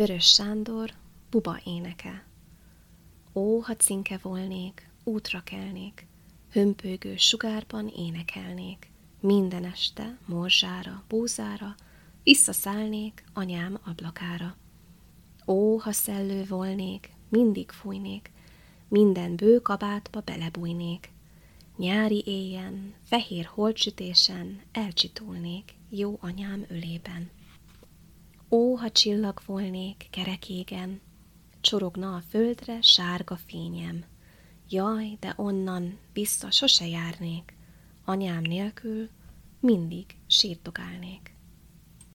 Vörös Sándor, buba éneke. Ó, ha cinke volnék, útra kelnék, hömpögő sugárban énekelnék, minden este morzsára, búzára, visszaszállnék anyám ablakára. Ó, ha szellő volnék, mindig fújnék, minden bő kabátba belebújnék, nyári éjjen, fehér holtsütésen elcsitulnék jó anyám ölében. Ó, ha csillag volnék kerekégen, csorogna a földre sárga fényem. Jaj, de onnan vissza sose járnék, anyám nélkül mindig sírtogálnék.